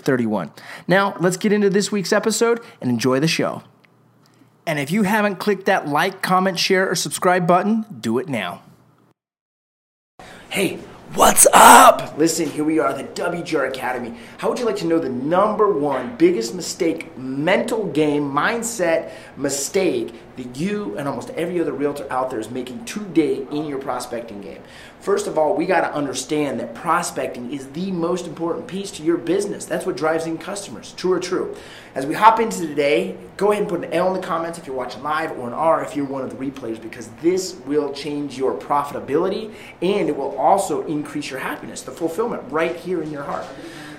31. Now, let's get into this week's episode and enjoy the show. And if you haven't clicked that like, comment, share, or subscribe button, do it now. Hey, what's up? Listen, here we are, the WGR Academy. How would you like to know the number one biggest mistake, mental game, mindset mistake that you and almost every other realtor out there is making today in your prospecting game? First of all, we got to understand that prospecting is the most important piece to your business. That's what drives in customers. True or true? As we hop into today, go ahead and put an L in the comments if you're watching live or an R if you're one of the replays because this will change your profitability and it will also increase your happiness, the fulfillment right here in your heart.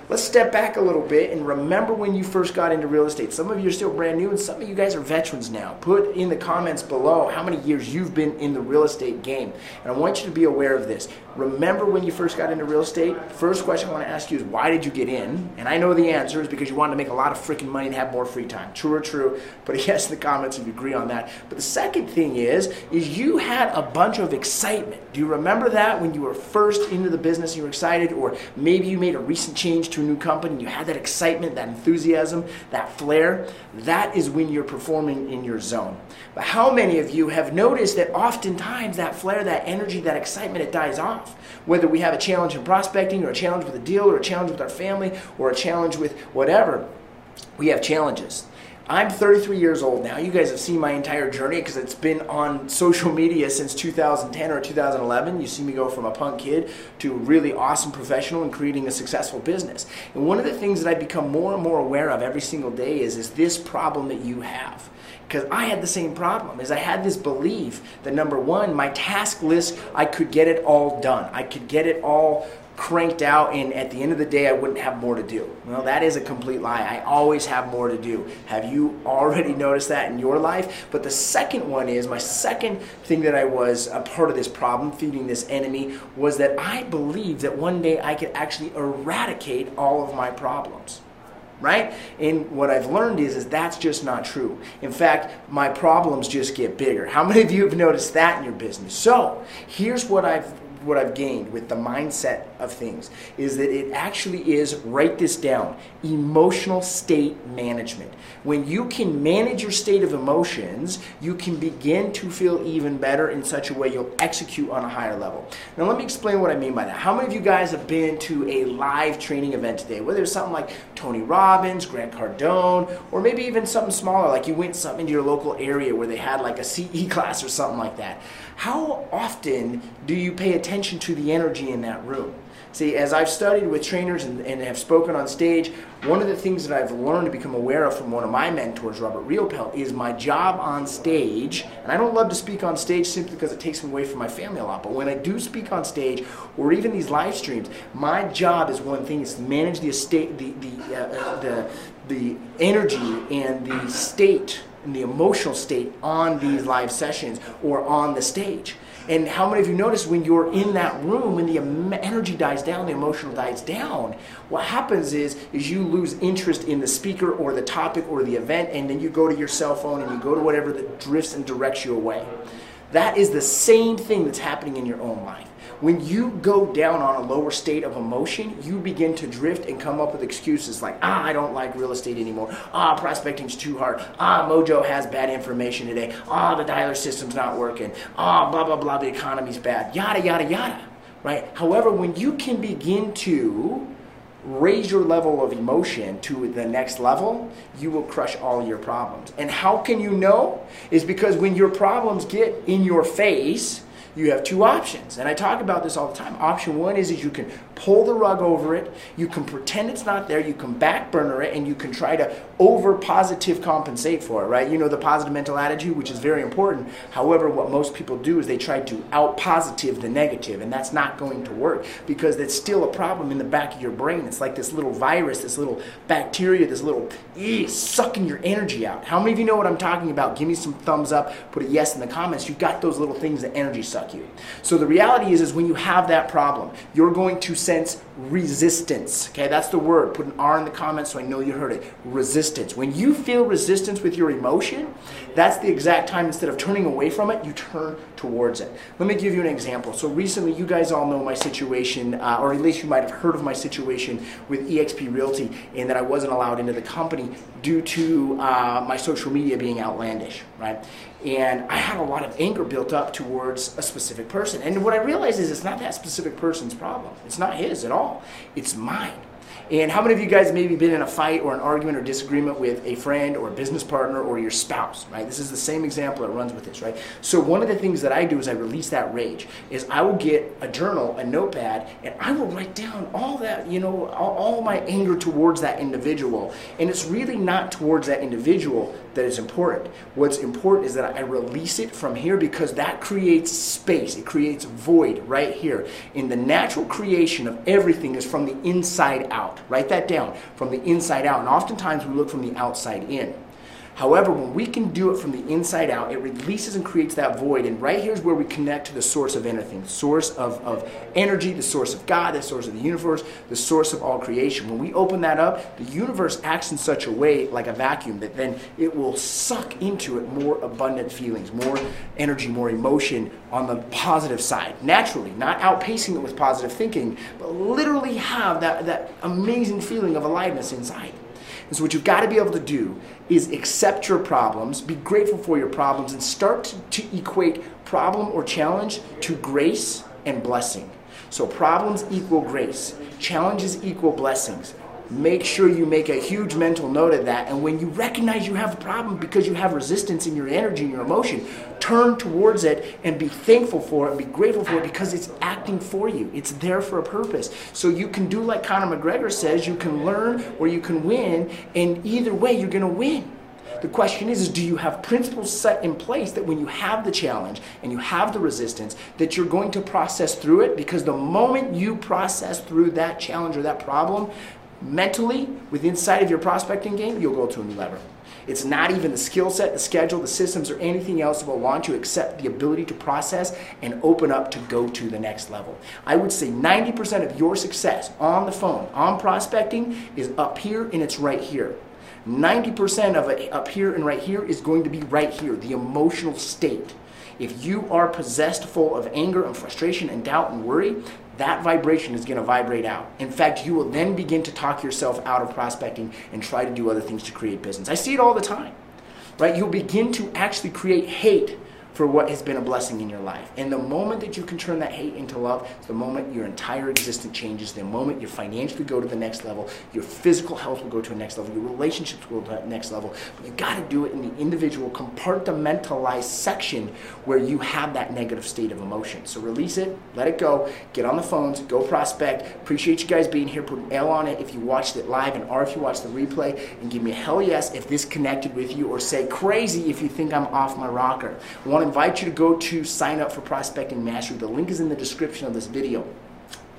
Let's step back a little bit and remember when you first got into real estate. Some of you are still brand new and some of you guys are veterans now. Put in the comments below how many years you've been in the real estate game. And I want you to be aware of this. Remember when you first got into real estate? First question I want to ask you is why did you get in? And I know the answer is because you wanted to make a lot of freaking money and have more free time. True or true? Put a yes in the comments if you agree on that. But the second thing is, is you had a bunch of excitement. Do you remember that when you were first into the business and you were excited? Or maybe you made a recent change to a new company, and you had that excitement, that enthusiasm, that flair, that is when you're performing in your zone. But how many of you have noticed that oftentimes that flair, that energy, that excitement, it dies off? Whether we have a challenge in prospecting or a challenge with a deal or a challenge with our family or a challenge with whatever, we have challenges. I'm 33 years old now. You guys have seen my entire journey because it's been on social media since 2010 or 2011. You see me go from a punk kid to a really awesome professional and creating a successful business. And one of the things that I become more and more aware of every single day is, is this problem that you have because I had the same problem is I had this belief that number one, my task list, I could get it all done. I could get it all cranked out and at the end of the day I wouldn't have more to do. Well, that is a complete lie. I always have more to do. Have you already noticed that in your life? But the second one is my second thing that I was a part of this problem, feeding this enemy, was that I believed that one day I could actually eradicate all of my problems right? And what I've learned is, is that's just not true. In fact, my problems just get bigger. How many of you have noticed that in your business? So here's what I've what I've gained with the mindset of things is that it actually is write this down emotional state management. When you can manage your state of emotions, you can begin to feel even better in such a way you'll execute on a higher level. Now, let me explain what I mean by that. How many of you guys have been to a live training event today, whether it's something like Tony Robbins, Grant Cardone, or maybe even something smaller, like you went something into your local area where they had like a CE class or something like that? How often do you pay attention to the energy in that room? See, as I've studied with trainers and, and, have spoken on stage, one of the things that I've learned to become aware of from one of my mentors, Robert Riopel, is my job on stage. And I don't love to speak on stage simply because it takes me away from my family a lot. But when I do speak on stage, or even these live streams, my job is one thing: is to manage the estate, the the uh, the, the energy and the state and the emotional state on these live sessions or on the stage. And how many of you notice when you're in that room, when the energy dies down, the emotional dies down, what happens is, is you lose interest in the speaker or the topic or the event, and then you go to your cell phone and you go to whatever that drifts and directs you away. That is the same thing that's happening in your own life. When you go down on a lower state of emotion, you begin to drift and come up with excuses like, ah, I don't like real estate anymore. Ah, prospecting's too hard. Ah, Mojo has bad information today. Ah, the dialer system's not working. Ah, blah, blah, blah, the economy's bad. Yada, yada, yada. Right? However, when you can begin to raise your level of emotion to the next level, you will crush all your problems. And how can you know? Is because when your problems get in your face, you have two options. And I talk about this all the time. Option one is, is you can pull the rug over it, you can pretend it's not there, you can back burner it, and you can try to over positive compensate for it, right? You know the positive mental attitude, which is very important. However, what most people do is they try to out positive the negative, and that's not going to work because it's still a problem in the back of your brain. It's like this little virus, this little bacteria, this little ee, sucking your energy out. How many of you know what I'm talking about? Give me some thumbs up, put a yes in the comments. You've got those little things that energy suck you. So the reality is, is when you have that problem, you're going to sense resistance. Okay, that's the word. Put an R in the comments so I know you heard it. Resistance. When you feel resistance with your emotion, that's the exact time instead of turning away from it, you turn towards it. Let me give you an example. So recently, you guys all know my situation, uh, or at least you might have heard of my situation with eXp Realty, and that I wasn't allowed into the company due to uh, my social media being outlandish, right? And I had a lot of anger built up towards a specific person. And what I realized is it's not that specific person's problem. It's not his at all. It's mine. And how many of you guys maybe been in a fight or an argument or disagreement with a friend or a business partner or your spouse, right? This is the same example that runs with this, right? So one of the things that I do is I release that rage is I will get a journal, a notepad, and I will write down all that, you know, all, all my anger towards that individual. And it's really not towards that individual that is important. What's important is that I release it from here because that creates space. It creates void right here. In the natural creation of everything is from the inside out out. Write that down from the inside out. And oftentimes we look from the outside in. However, when we can do it from the inside out, it releases and creates that void. And right here is where we connect to the source of anything source of, of energy, the source of God, the source of the universe, the source of all creation. When we open that up, the universe acts in such a way, like a vacuum, that then it will suck into it more abundant feelings, more energy, more emotion on the positive side. Naturally, not outpacing it with positive thinking, but literally have that, that amazing feeling of aliveness inside. And so, what you've got to be able to do is accept your problems, be grateful for your problems, and start to, to equate problem or challenge to grace and blessing. So, problems equal grace, challenges equal blessings make sure you make a huge mental note of that. And when you recognize you have a problem because you have resistance in your energy and your emotion, turn towards it and be thankful for it and be grateful for it because it's acting for you. It's there for a purpose. So you can do like Conor McGregor says, you can learn or you can win, and either way, you're going to win. The question is, is do you have principles set in place that when you have the challenge and you have the resistance, that you're going to process through it? Because the moment you process through that challenge or that problem, mentally, with inside of your prospecting game, you'll go to a new level. It's not even the skill set, the schedule, the systems, or anything else that will launch you except the ability to process and open up to go to the next level. I would say 90% of your success on the phone, on prospecting, is up here and it's right here. 90% of it up here and right here is going to be right here, the emotional state. If you are possessed full of anger and frustration and doubt and worry, that vibration is going to vibrate out. In fact, you will then begin to talk yourself out of prospecting and try to do other things to create business. I see it all the time, right? You'll begin to actually create hate for what has been a blessing in your life. And the moment that you can turn that hate into love, the moment your entire existence changes, the moment you financially go to the next level, your physical health will go to a next level, your relationships will go to the next level. But you got to do it in the individual compartmentalized section where you have that negative state of emotion. So release it, let it go, get on the phones, go prospect. Appreciate you guys being here. Put an L on it if you watched it live and R if you watched the replay, and give me a hell yes if this connected with you, or say crazy if you think I'm off my rocker. Want invite you to go to sign up for Prospecting Mastery. The link is in the description of this video.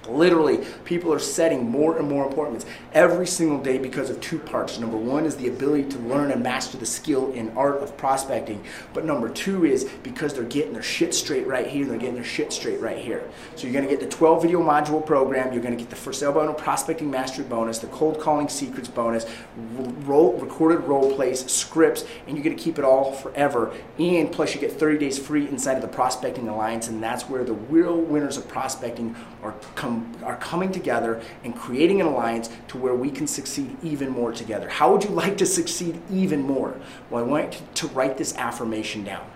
Literally, people are setting more and more appointments every single day because of two parts. Number one is the ability to learn and master the skill and art of prospecting. But number two is because they're getting their shit straight right here, they're getting their shit straight right here. So you're to get the 12 video module program, you're to get the for sale by prospecting mastery bonus, the cold calling secrets bonus, role, recorded role plays, scripts, and you're to keep it all forever. And plus, you get 30 days free inside of the Prospecting Alliance, and that's where the real winners of prospecting are are coming together and creating an alliance to where we can succeed even more together. How would you like to succeed even more? Well, I want to write this affirmation down.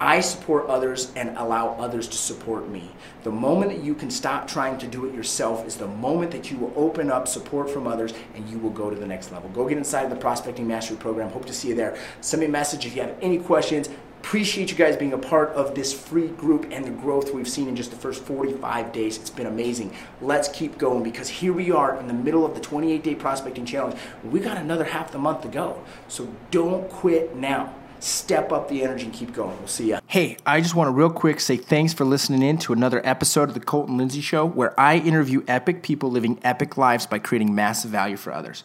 I support others and allow others to support me. The moment that you can stop trying to do it yourself is the moment that you will open up support from others and you will go to the next level. Go get inside the Prospecting Mastery Program. Hope to see you there. Send me a message if you have any questions. Appreciate you guys being a part of this free group and the growth we've seen in just the first 45 days. It's been amazing. Let's keep going because here we are in the middle of the 28 day prospecting challenge. We got another half the month to go. So don't quit now step up the energy and keep going. We'll see ya. Hey, I just want to real quick say thanks for listening in to another episode of the Colton Lindsay Show, where I interview epic people living epic lives by creating massive value for others.